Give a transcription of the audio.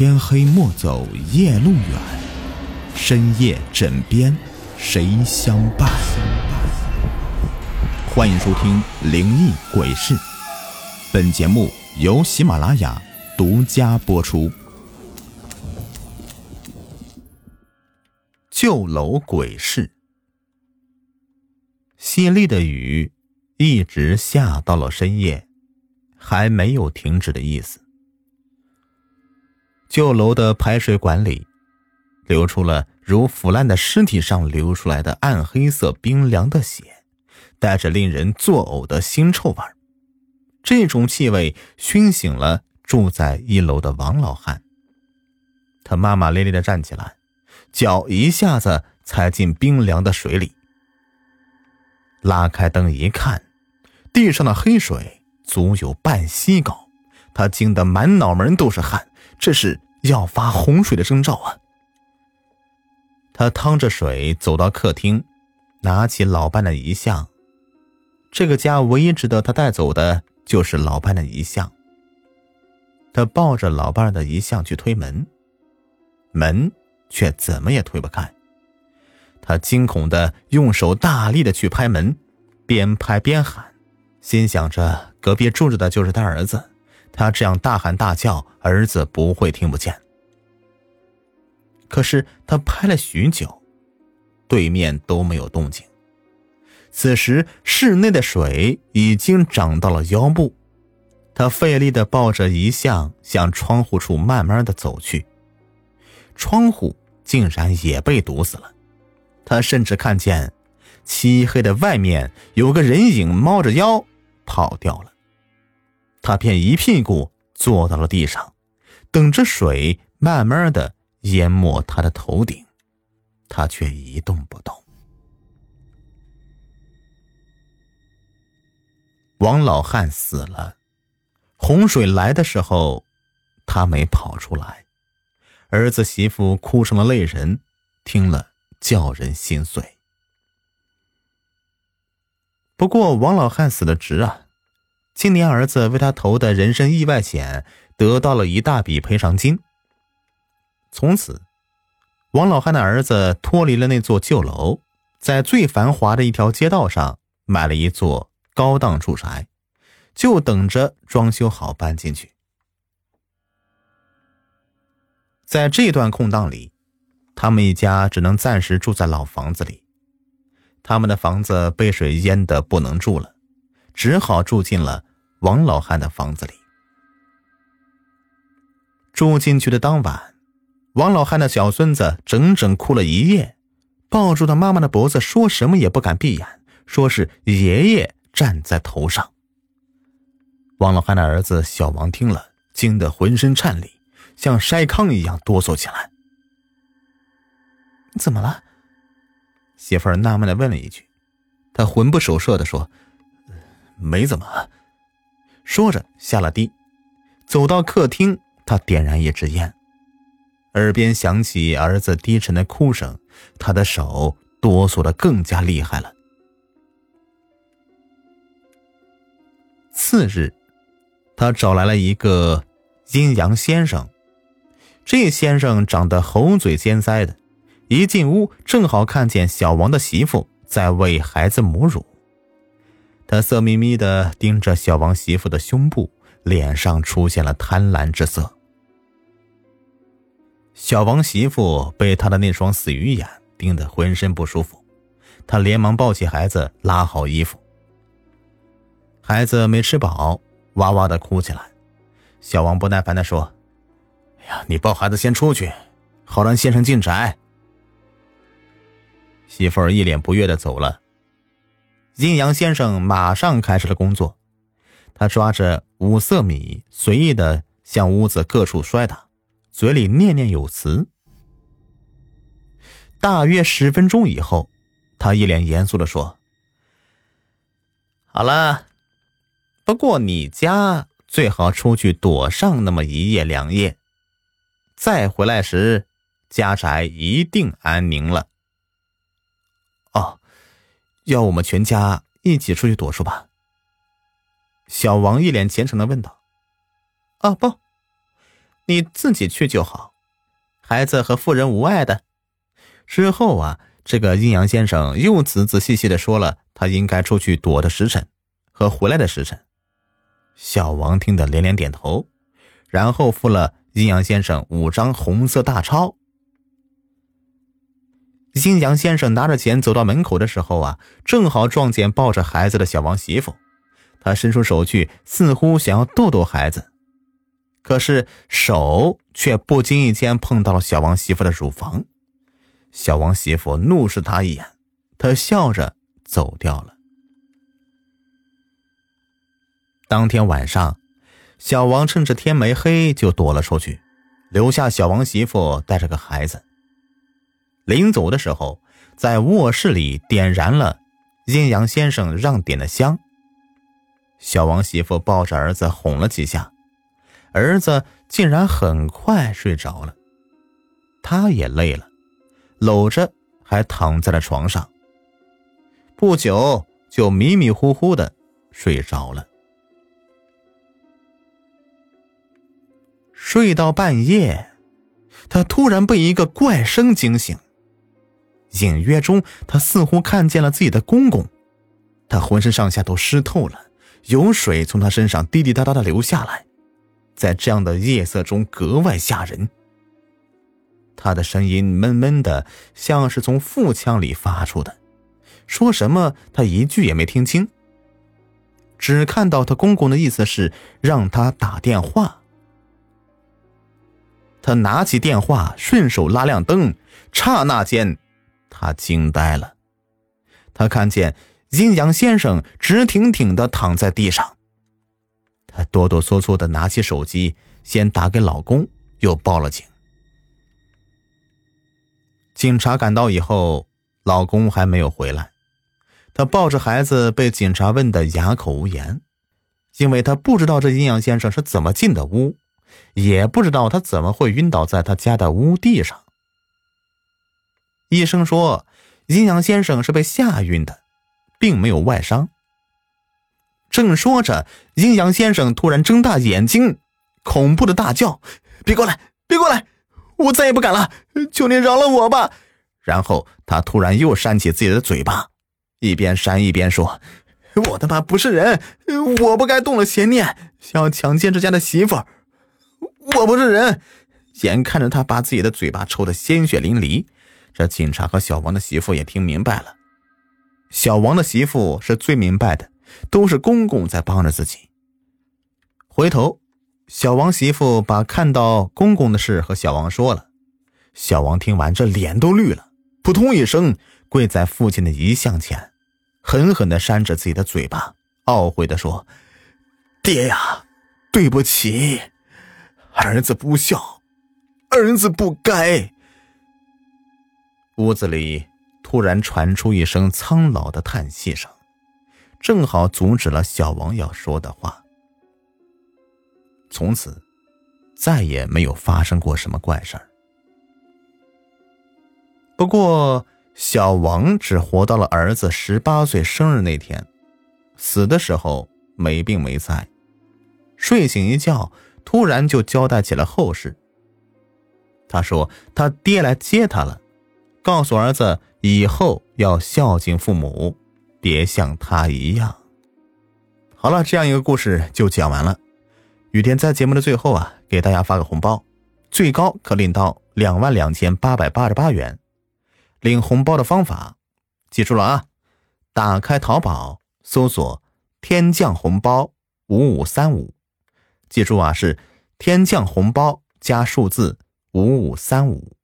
天黑莫走夜路远，深夜枕边谁相伴？欢迎收听《灵异鬼事》，本节目由喜马拉雅独家播出。旧楼鬼事，淅沥的雨一直下到了深夜，还没有停止的意思。旧楼的排水管里流出了如腐烂的尸体上流出来的暗黑色冰凉的血，带着令人作呕的腥臭味这种气味熏醒了住在一楼的王老汉。他骂骂咧咧的站起来，脚一下子踩进冰凉的水里。拉开灯一看，地上的黑水足有半膝高，他惊得满脑门都是汗。这是要发洪水的征兆啊！他趟着水走到客厅，拿起老伴的遗像。这个家唯一值得他带走的就是老伴的遗像。他抱着老伴的遗像去推门，门却怎么也推不开。他惊恐的用手大力的去拍门，边拍边喊，心想着隔壁住着的就是他儿子。他这样大喊大叫，儿子不会听不见。可是他拍了许久，对面都没有动静。此时室内的水已经涨到了腰部，他费力的抱着遗像向窗户处慢慢的走去，窗户竟然也被堵死了。他甚至看见漆黑的外面有个人影猫着腰跑掉了。他便一屁股坐到了地上，等着水慢慢的淹没他的头顶，他却一动不动。王老汉死了，洪水来的时候，他没跑出来，儿子媳妇哭成了泪人，听了叫人心碎。不过王老汉死的值啊。今年儿子为他投的人身意外险得到了一大笔赔偿金。从此，王老汉的儿子脱离了那座旧楼，在最繁华的一条街道上买了一座高档住宅，就等着装修好搬进去。在这段空档里，他们一家只能暂时住在老房子里。他们的房子被水淹得不能住了，只好住进了。王老汉的房子里，住进去的当晚，王老汉的小孙子整整哭了一夜，抱住他妈妈的脖子，说什么也不敢闭眼，说是爷爷站在头上。王老汉的儿子小王听了，惊得浑身颤栗，像筛糠一样哆嗦起来。怎么了？媳妇儿纳闷的问了一句，他魂不守舍的说：“没怎么。”说着下了地，走到客厅，他点燃一支烟，耳边响起儿子低沉的哭声，他的手哆嗦的更加厉害了。次日，他找来了一个阴阳先生，这先生长得猴嘴尖腮的，一进屋正好看见小王的媳妇在喂孩子母乳。他色眯眯的盯着小王媳妇的胸部，脸上出现了贪婪之色。小王媳妇被他的那双死鱼眼盯得浑身不舒服，他连忙抱起孩子，拉好衣服。孩子没吃饱，哇哇的哭起来。小王不耐烦的说：“哎呀，你抱孩子先出去，好让先生进宅。”媳妇儿一脸不悦的走了。阴阳先生马上开始了工作，他抓着五色米，随意的向屋子各处摔打，嘴里念念有词。大约十分钟以后，他一脸严肃的说：“好了，不过你家最好出去躲上那么一夜两夜，再回来时，家宅一定安宁了。”要我们全家一起出去躲是吧？小王一脸虔诚的问道。“啊不，你自己去就好，孩子和妇人无碍的。”之后啊，这个阴阳先生又仔仔细细的说了他应该出去躲的时辰和回来的时辰。小王听得连连点头，然后付了阴阳先生五张红色大钞。金阳先生拿着钱走到门口的时候啊，正好撞见抱着孩子的小王媳妇。他伸出手去，似乎想要逗逗孩子，可是手却不经意间碰到了小王媳妇的乳房。小王媳妇怒视他一眼，他笑着走掉了。当天晚上，小王趁着天没黑就躲了出去，留下小王媳妇带着个孩子。临走的时候，在卧室里点燃了阴阳先生让点的香。小王媳妇抱着儿子哄了几下，儿子竟然很快睡着了。他也累了，搂着还躺在了床上。不久就迷迷糊糊的睡着了。睡到半夜，他突然被一个怪声惊醒。隐约中，他似乎看见了自己的公公，他浑身上下都湿透了，有水从他身上滴滴答答的流下来，在这样的夜色中格外吓人。他的声音闷闷的，像是从腹腔里发出的，说什么他一句也没听清，只看到他公公的意思是让他打电话。他拿起电话，顺手拉亮灯，刹那间。他惊呆了，他看见阴阳先生直挺挺的躺在地上。他哆哆嗦嗦的拿起手机，先打给老公，又报了警。警察赶到以后，老公还没有回来。他抱着孩子，被警察问得哑口无言，因为他不知道这阴阳先生是怎么进的屋，也不知道他怎么会晕倒在他家的屋地上。医生说，阴阳先生是被吓晕的，并没有外伤。正说着，阴阳先生突然睁大眼睛，恐怖的大叫：“别过来，别过来！我再也不敢了，求您饶了我吧！”然后他突然又扇起自己的嘴巴，一边扇一边说：“我他妈不是人，我不该动了邪念，想要强奸这家的媳妇我不是人！”眼看着他把自己的嘴巴抽得鲜血淋漓。这警察和小王的媳妇也听明白了，小王的媳妇是最明白的，都是公公在帮着自己。回头，小王媳妇把看到公公的事和小王说了。小王听完，这脸都绿了，扑通一声跪在父亲的遗像前，狠狠的扇着自己的嘴巴，懊悔的说：“爹呀，对不起，儿子不孝，儿子不该。”屋子里突然传出一声苍老的叹息声，正好阻止了小王要说的话。从此，再也没有发生过什么怪事儿。不过，小王只活到了儿子十八岁生日那天，死的时候没病没灾，睡醒一觉，突然就交代起了后事。他说：“他爹来接他了。”告诉儿子以后要孝敬父母，别像他一样。好了，这样一个故事就讲完了。雨天在节目的最后啊，给大家发个红包，最高可领到两万两千八百八十八元。领红包的方法，记住了啊！打开淘宝搜索“天降红包五五三五”，记住啊，是“天降红包”加数字五五三五。